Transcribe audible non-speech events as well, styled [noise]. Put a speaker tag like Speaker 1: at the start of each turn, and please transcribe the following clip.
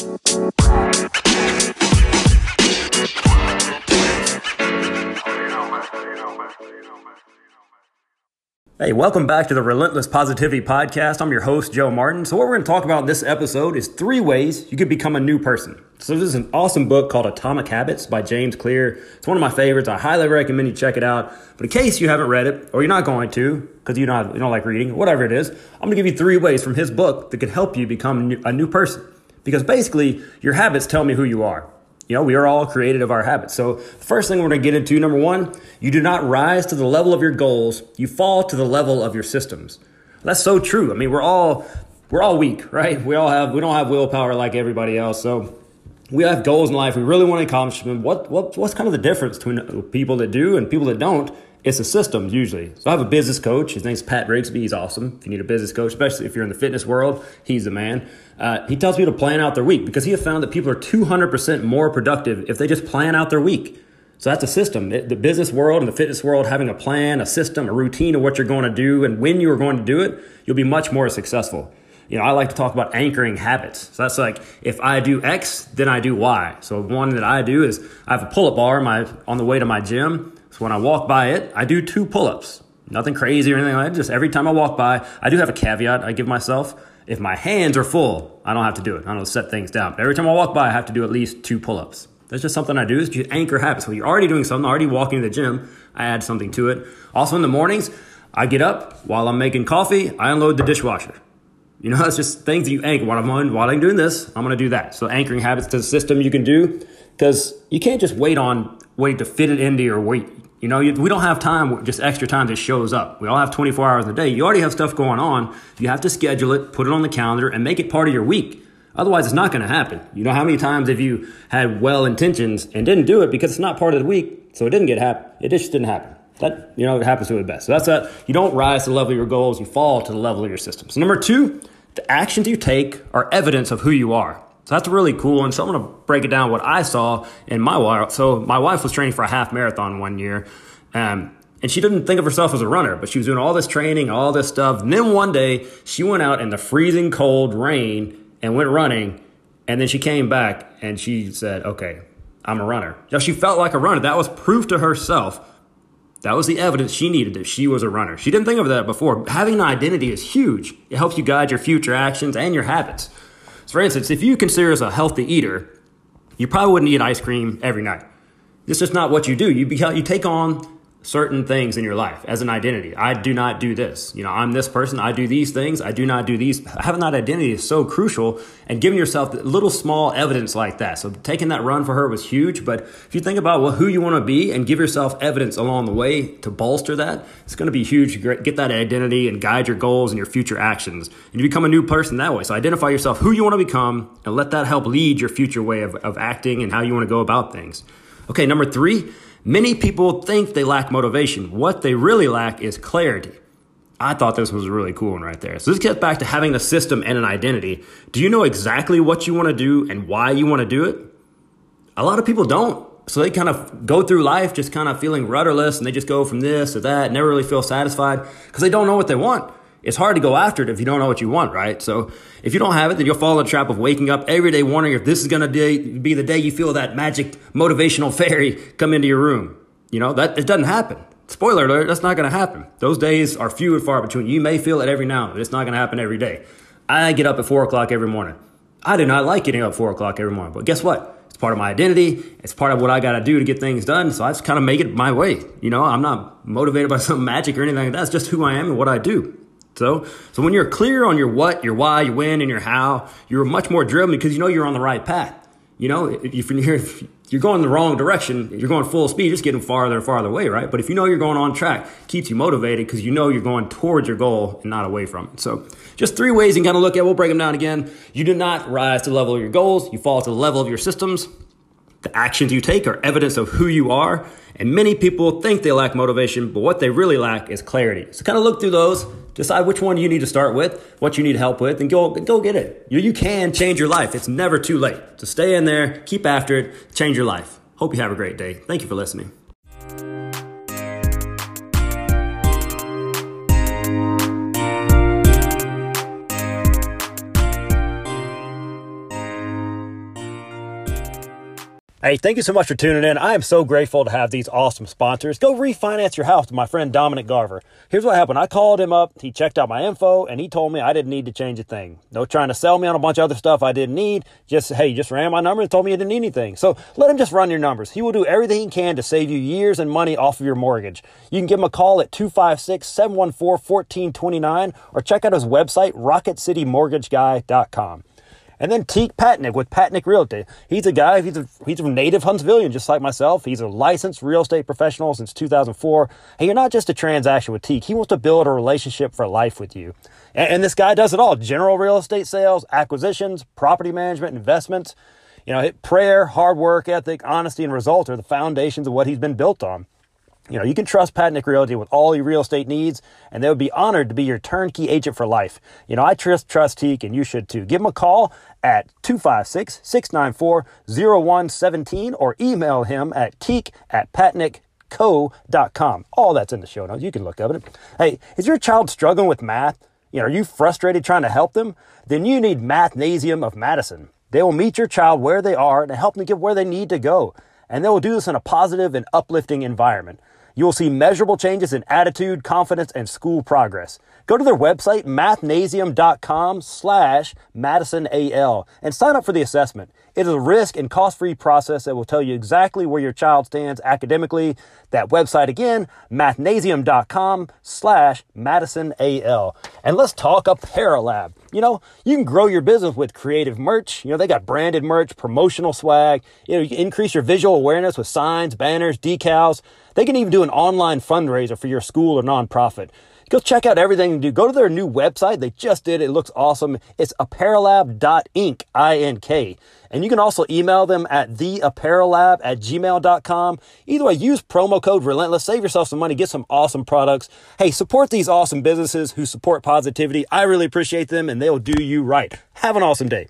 Speaker 1: Hey, welcome back to the Relentless Positivity Podcast. I'm your host, Joe Martin. So, what we're going to talk about in this episode is three ways you could become a new person. So, this is an awesome book called Atomic Habits by James Clear. It's one of my favorites. I highly recommend you check it out. But in case you haven't read it, or you're not going to, because you don't, you don't like reading, whatever it is, I'm going to give you three ways from his book that could help you become a new person. Because basically, your habits tell me who you are. You know, we are all created of our habits. So, the first thing we're going to get into number one, you do not rise to the level of your goals, you fall to the level of your systems. That's so true. I mean, we're all we're all weak, right? We all have we don't have willpower like everybody else. So, we have goals in life we really want to accomplish. What what what's kind of the difference between people that do and people that don't? It's a system usually. So I have a business coach. His name's Pat Rigsby. He's awesome. If you need a business coach, especially if you're in the fitness world, he's the man. Uh, he tells people to plan out their week because he has found that people are 200% more productive if they just plan out their week. So that's a system. The business world and the fitness world, having a plan, a system, a routine of what you're going to do and when you are going to do it, you'll be much more successful. You know, I like to talk about anchoring habits. So that's like if I do X, then I do Y. So one that I do is I have a pull-up bar my, on the way to my gym. So when I walk by it, I do two pull-ups. Nothing crazy or anything like that. Just every time I walk by, I do have a caveat I give myself. If my hands are full, I don't have to do it. I don't set things down. But every time I walk by, I have to do at least two pull-ups. That's just something I do. Is just anchor habits. So you're already doing something, already walking to the gym. I add something to it. Also in the mornings, I get up while I'm making coffee. I unload the dishwasher. You know, [laughs] it's just things that you anchor. While I'm while I'm doing this, I'm to do that. So anchoring habits to the system you can do because you can't just wait on wait to fit it into your week. You know, we don't have time, just extra time that shows up. We all have 24 hours a day. You already have stuff going on. You have to schedule it, put it on the calendar, and make it part of your week. Otherwise, it's not going to happen. You know how many times have you had well intentions and didn't do it because it's not part of the week, so it didn't get happen. It just didn't happen. That you know it happens to the best. So that's that. You don't rise to the level of your goals. You fall to the level of your system. So number two, the actions you take are evidence of who you are. So that's really cool. And so I'm going to break it down what I saw in my wife. So my wife was training for a half marathon one year. Um, and she didn't think of herself as a runner, but she was doing all this training, all this stuff. And then one day she went out in the freezing cold rain and went running. And then she came back and she said, okay, I'm a runner. Now she felt like a runner. That was proof to herself. That was the evidence she needed that she was a runner. She didn't think of that before. Having an identity is huge. It helps you guide your future actions and your habits. So for instance, if you consider yourself a healthy eater, you probably wouldn't eat ice cream every night. It's just not what you do. You, you take on certain things in your life as an identity. I do not do this. You know, I'm this person. I do these things. I do not do these. Having that identity is so crucial and giving yourself little small evidence like that. So taking that run for her was huge. But if you think about well, who you want to be and give yourself evidence along the way to bolster that, it's going to be huge. Get that identity and guide your goals and your future actions. And you become a new person that way. So identify yourself who you want to become and let that help lead your future way of, of acting and how you want to go about things. Okay, number three, Many people think they lack motivation. What they really lack is clarity. I thought this was a really cool one right there. So this gets back to having a system and an identity. Do you know exactly what you want to do and why you want to do it? A lot of people don't. So they kind of go through life just kind of feeling rudderless and they just go from this to that, never really feel satisfied because they don't know what they want it's hard to go after it if you don't know what you want, right? So if you don't have it, then you'll fall in the trap of waking up every day wondering if this is going to be the day you feel that magic motivational [laughs] fairy come into your room. You know, that it doesn't happen. Spoiler alert, that's not going to happen. Those days are few and far between. You may feel it every now and then. It's not going to happen every day. I get up at four o'clock every morning. I do not like getting up at four o'clock every morning, but guess what? It's part of my identity. It's part of what I got to do to get things done. So I just kind of make it my way. You know, I'm not motivated by [laughs] some magic or anything like that. Just who I am and what I do. So, so when you're clear on your what, your why, your when, and your how, you're much more driven because you know you're on the right path. You know, if you're, [laughs] if you're going the wrong direction, you're going full speed, just getting farther and farther away, right? But if you know you're going on track, keeps you motivated because you know you're going towards your goal and not away from it. So, just three ways you can kind of look at. We'll break them down again. You do not rise to the level of your goals. You fall to the level of your systems. The actions you take are evidence of who you are. And many people think they lack motivation, but what they really lack is clarity. So kind of look through those, decide which one you need to start with, what you need help with, and go, go get it. You, you can change your life. It's never too late. So stay in there, keep after it, change your life. Hope you have a great day. Thank you for listening. Hey, thank you so much for tuning in. I am so grateful to have these awesome sponsors. Go refinance your house with my friend Dominic Garver. Here's what happened. I called him up. He checked out my info and he told me I didn't need to change a thing. No trying to sell me on a bunch of other stuff I didn't need. Just, hey, just ran my number and told me you didn't need anything. So let him just run your numbers. He will do everything he can to save you years and money off of your mortgage. You can give him a call at 256 714 1429 or check out his website, rocketcitymortgageguy.com. And then Teak Patnick with Patnick Realty. He's a guy, he's a, he's a native Huntsvillian, just like myself. He's a licensed real estate professional since 2004. And you're not just a transaction with Teak. He wants to build a relationship for life with you. And, and this guy does it all. General real estate sales, acquisitions, property management, investments. You know, prayer, hard work ethic, honesty, and results are the foundations of what he's been built on. You know, you can trust Patnick Realty with all your real estate needs, and they would be honored to be your turnkey agent for life. You know, I trust Trust Teak, and you should too. Give them a call at 256 694 0117 or email him at teak at patnickco.com. All that's in the show notes. You can look up it. Hey, is your child struggling with math? You know, are you frustrated trying to help them? Then you need Mathnasium of Madison. They will meet your child where they are and help them get where they need to go. And they will do this in a positive and uplifting environment. You will see measurable changes in attitude, confidence, and school progress. Go to their website, mathnasium.com slash madisonal, and sign up for the assessment. It is a risk and cost-free process that will tell you exactly where your child stands academically. That website again, mathnasium.com slash madisonal. And let's talk Apparelab. You know, you can grow your business with creative merch. You know, they got branded merch, promotional swag. You know, you can increase your visual awareness with signs, banners, decals. They can even do an online fundraiser for your school or nonprofit. Go check out everything they do. Go to their new website. They just did it. Looks awesome. It's apparelab.ink, I-N-K. And you can also email them at theapparellab at gmail.com. Either way, use promo code Relentless. Save yourself some money. Get some awesome products. Hey, support these awesome businesses who support positivity. I really appreciate them and they'll do you right. Have an awesome day.